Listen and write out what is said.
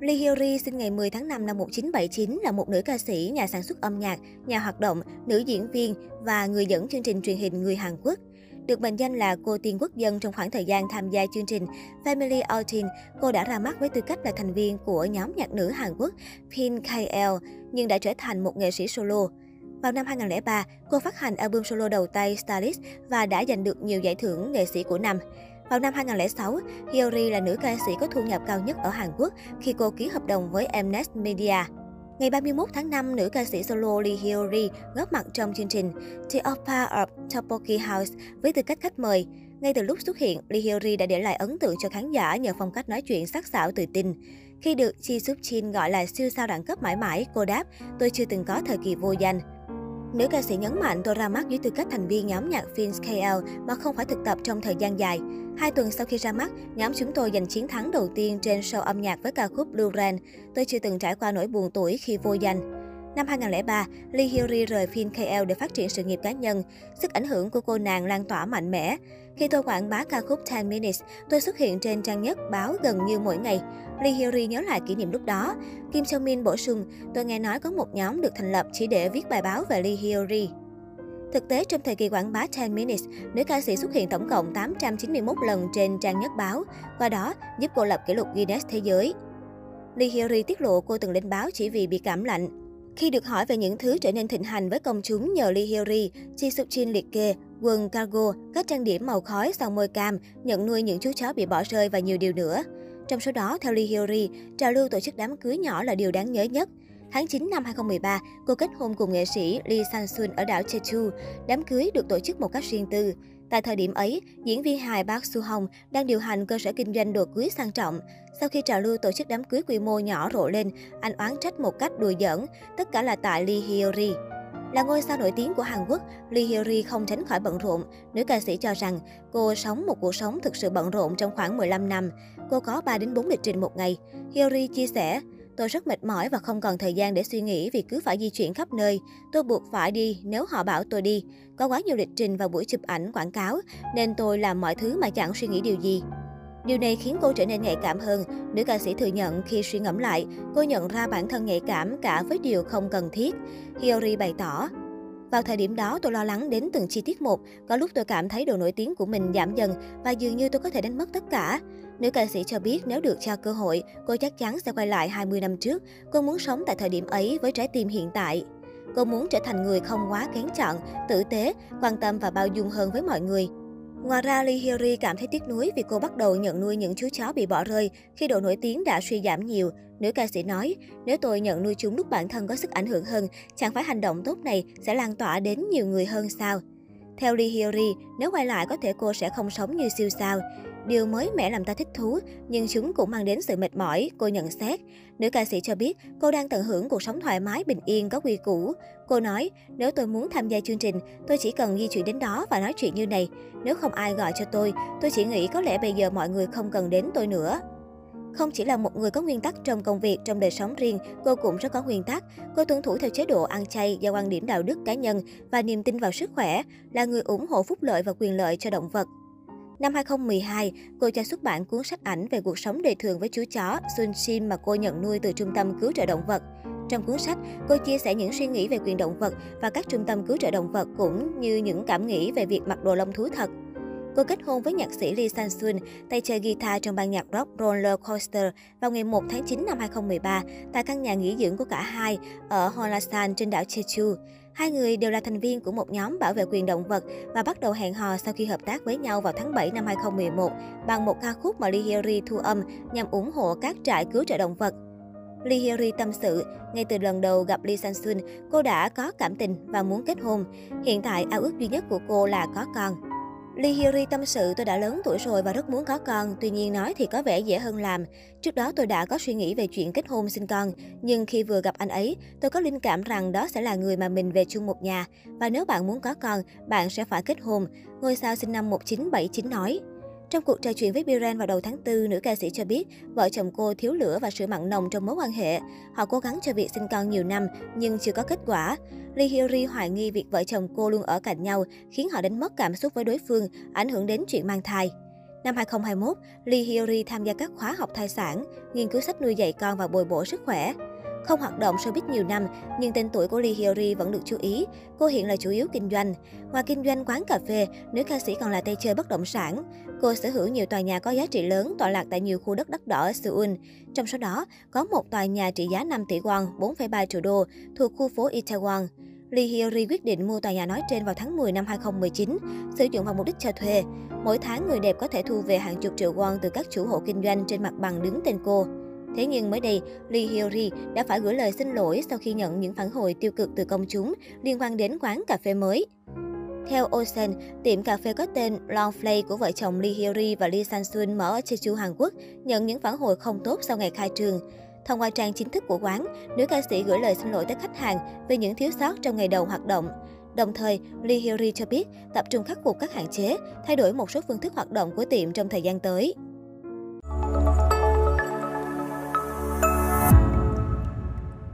Lee Hyori sinh ngày 10 tháng 5 năm 1979 là một nữ ca sĩ, nhà sản xuất âm nhạc, nhà hoạt động, nữ diễn viên và người dẫn chương trình truyền hình người Hàn Quốc. Được mệnh danh là cô tiên quốc dân trong khoảng thời gian tham gia chương trình Family Outing, cô đã ra mắt với tư cách là thành viên của nhóm nhạc nữ Hàn Quốc Pin KL, nhưng đã trở thành một nghệ sĩ solo. Vào năm 2003, cô phát hành album solo đầu tay Stylist và đã giành được nhiều giải thưởng nghệ sĩ của năm. Vào năm 2006, Hyori là nữ ca sĩ có thu nhập cao nhất ở Hàn Quốc khi cô ký hợp đồng với Mnet Media. Ngày 31 tháng 5, nữ ca sĩ solo Lee Hyori góp mặt trong chương trình The Opera of Tteokbokki House với tư cách khách mời. Ngay từ lúc xuất hiện, Lee Hyori đã để lại ấn tượng cho khán giả nhờ phong cách nói chuyện sắc sảo tự tin. Khi được Ji Suk Chin gọi là siêu sao đẳng cấp mãi mãi, cô đáp, tôi chưa từng có thời kỳ vô danh. Nữ ca sĩ nhấn mạnh tôi ra mắt dưới tư cách thành viên nhóm nhạc Fins KL mà không phải thực tập trong thời gian dài. Hai tuần sau khi ra mắt, nhóm chúng tôi giành chiến thắng đầu tiên trên show âm nhạc với ca khúc Blue Rain. Tôi chưa từng trải qua nỗi buồn tuổi khi vô danh. Năm 2003, Lee Hyori rời phim KL để phát triển sự nghiệp cá nhân. Sức ảnh hưởng của cô nàng lan tỏa mạnh mẽ. Khi tôi quảng bá ca khúc 10 Minutes, tôi xuất hiện trên trang nhất báo gần như mỗi ngày. Lee Hyori nhớ lại kỷ niệm lúc đó. Kim Seo Min bổ sung, tôi nghe nói có một nhóm được thành lập chỉ để viết bài báo về Lee Hyori. Thực tế, trong thời kỳ quảng bá 10 Minutes, nữ ca sĩ xuất hiện tổng cộng 891 lần trên trang nhất báo, qua đó giúp cô lập kỷ lục Guinness Thế giới. Lee Hyori tiết lộ cô từng lên báo chỉ vì bị cảm lạnh. Khi được hỏi về những thứ trở nên thịnh hành với công chúng nhờ Lee Hyori, Ji Suk Jin liệt kê quần cargo, các trang điểm màu khói, son môi cam, nhận nuôi những chú chó bị bỏ rơi và nhiều điều nữa. Trong số đó, theo Lee Hyori, trào lưu tổ chức đám cưới nhỏ là điều đáng nhớ nhất. Tháng 9 năm 2013, cô kết hôn cùng nghệ sĩ Lee Sang-sun ở đảo Jeju. Đám cưới được tổ chức một cách riêng tư. Tại thời điểm ấy, diễn viên hài Park Su Hong đang điều hành cơ sở kinh doanh đồ cưới sang trọng. Sau khi trào lưu tổ chức đám cưới quy mô nhỏ rộ lên, anh oán trách một cách đùa giỡn, tất cả là tại Lee Hyori. Là ngôi sao nổi tiếng của Hàn Quốc, Lee Hyori không tránh khỏi bận rộn. Nữ ca sĩ cho rằng cô sống một cuộc sống thực sự bận rộn trong khoảng 15 năm. Cô có 3 đến 4 lịch trình một ngày. Hyori chia sẻ, Tôi rất mệt mỏi và không còn thời gian để suy nghĩ vì cứ phải di chuyển khắp nơi. Tôi buộc phải đi nếu họ bảo tôi đi. Có quá nhiều lịch trình và buổi chụp ảnh, quảng cáo, nên tôi làm mọi thứ mà chẳng suy nghĩ điều gì. Điều này khiến cô trở nên nhạy cảm hơn. Nữ ca sĩ thừa nhận khi suy ngẫm lại, cô nhận ra bản thân nhạy cảm cả với điều không cần thiết. Hyori bày tỏ, vào thời điểm đó, tôi lo lắng đến từng chi tiết một. Có lúc tôi cảm thấy độ nổi tiếng của mình giảm dần và dường như tôi có thể đánh mất tất cả. Nữ ca sĩ cho biết nếu được cho cơ hội, cô chắc chắn sẽ quay lại 20 năm trước. Cô muốn sống tại thời điểm ấy với trái tim hiện tại. Cô muốn trở thành người không quá kén chọn, tử tế, quan tâm và bao dung hơn với mọi người. Ngoài ra, Lee Hyori cảm thấy tiếc nuối vì cô bắt đầu nhận nuôi những chú chó bị bỏ rơi khi độ nổi tiếng đã suy giảm nhiều. Nữ ca sĩ nói, nếu tôi nhận nuôi chúng lúc bản thân có sức ảnh hưởng hơn, chẳng phải hành động tốt này sẽ lan tỏa đến nhiều người hơn sao? Theo Lee Hyori, nếu quay lại có thể cô sẽ không sống như siêu sao. Điều mới mẻ làm ta thích thú, nhưng chúng cũng mang đến sự mệt mỏi, cô nhận xét. Nữ ca sĩ cho biết cô đang tận hưởng cuộc sống thoải mái, bình yên, có quy củ. Cô nói, nếu tôi muốn tham gia chương trình, tôi chỉ cần di chuyển đến đó và nói chuyện như này. Nếu không ai gọi cho tôi, tôi chỉ nghĩ có lẽ bây giờ mọi người không cần đến tôi nữa. Không chỉ là một người có nguyên tắc trong công việc, trong đời sống riêng, cô cũng rất có nguyên tắc. Cô tuân thủ theo chế độ ăn chay do quan điểm đạo đức cá nhân và niềm tin vào sức khỏe, là người ủng hộ phúc lợi và quyền lợi cho động vật. Năm 2012, cô cho xuất bản cuốn sách ảnh về cuộc sống đời thường với chú chó Sun Shin mà cô nhận nuôi từ trung tâm cứu trợ động vật. Trong cuốn sách, cô chia sẻ những suy nghĩ về quyền động vật và các trung tâm cứu trợ động vật cũng như những cảm nghĩ về việc mặc đồ lông thú thật. Cô kết hôn với nhạc sĩ Lee San Sun, tay chơi guitar trong ban nhạc rock Roller Coaster vào ngày 1 tháng 9 năm 2013 tại căn nhà nghỉ dưỡng của cả hai ở Honasan trên đảo Jeju. Hai người đều là thành viên của một nhóm bảo vệ quyền động vật và bắt đầu hẹn hò sau khi hợp tác với nhau vào tháng 7 năm 2011 bằng một ca khúc mà Lee thu âm nhằm ủng hộ các trại cứu trợ động vật. Lee Hyori tâm sự, ngay từ lần đầu gặp Lee Sang Sun, cô đã có cảm tình và muốn kết hôn. Hiện tại, ao ước duy nhất của cô là có con. Lee Hyori tâm sự tôi đã lớn tuổi rồi và rất muốn có con, tuy nhiên nói thì có vẻ dễ hơn làm. Trước đó tôi đã có suy nghĩ về chuyện kết hôn sinh con, nhưng khi vừa gặp anh ấy, tôi có linh cảm rằng đó sẽ là người mà mình về chung một nhà. Và nếu bạn muốn có con, bạn sẽ phải kết hôn, ngôi sao sinh năm 1979 nói. Trong cuộc trò chuyện với Biren vào đầu tháng 4, nữ ca sĩ cho biết vợ chồng cô thiếu lửa và sự mặn nồng trong mối quan hệ. Họ cố gắng cho việc sinh con nhiều năm nhưng chưa có kết quả. Lee Hyori hoài nghi việc vợ chồng cô luôn ở cạnh nhau khiến họ đánh mất cảm xúc với đối phương, ảnh hưởng đến chuyện mang thai. Năm 2021, Lee Hyori tham gia các khóa học thai sản, nghiên cứu sách nuôi dạy con và bồi bổ sức khỏe. Không hoạt động showbiz nhiều năm, nhưng tên tuổi của Lee Hyori vẫn được chú ý. Cô hiện là chủ yếu kinh doanh. Ngoài kinh doanh quán cà phê, nữ ca sĩ còn là tay chơi bất động sản. Cô sở hữu nhiều tòa nhà có giá trị lớn tọa lạc tại nhiều khu đất đắt đỏ ở Seoul. Trong số đó, có một tòa nhà trị giá 5 tỷ won, 4,3 triệu đô, thuộc khu phố Itaewon. Lee Hyori quyết định mua tòa nhà nói trên vào tháng 10 năm 2019, sử dụng vào mục đích cho thuê. Mỗi tháng, người đẹp có thể thu về hàng chục triệu won từ các chủ hộ kinh doanh trên mặt bằng đứng tên cô. Thế nhưng mới đây, Lee Hyori đã phải gửi lời xin lỗi sau khi nhận những phản hồi tiêu cực từ công chúng liên quan đến quán cà phê mới. Theo OSEN, tiệm cà phê có tên Long Play của vợ chồng Lee Hyori và Lee San Sun mở ở Jeju, Hàn Quốc nhận những phản hồi không tốt sau ngày khai trương. Thông qua trang chính thức của quán, nữ ca sĩ gửi lời xin lỗi tới khách hàng về những thiếu sót trong ngày đầu hoạt động. Đồng thời, Lee Hyori cho biết tập trung khắc phục các hạn chế, thay đổi một số phương thức hoạt động của tiệm trong thời gian tới.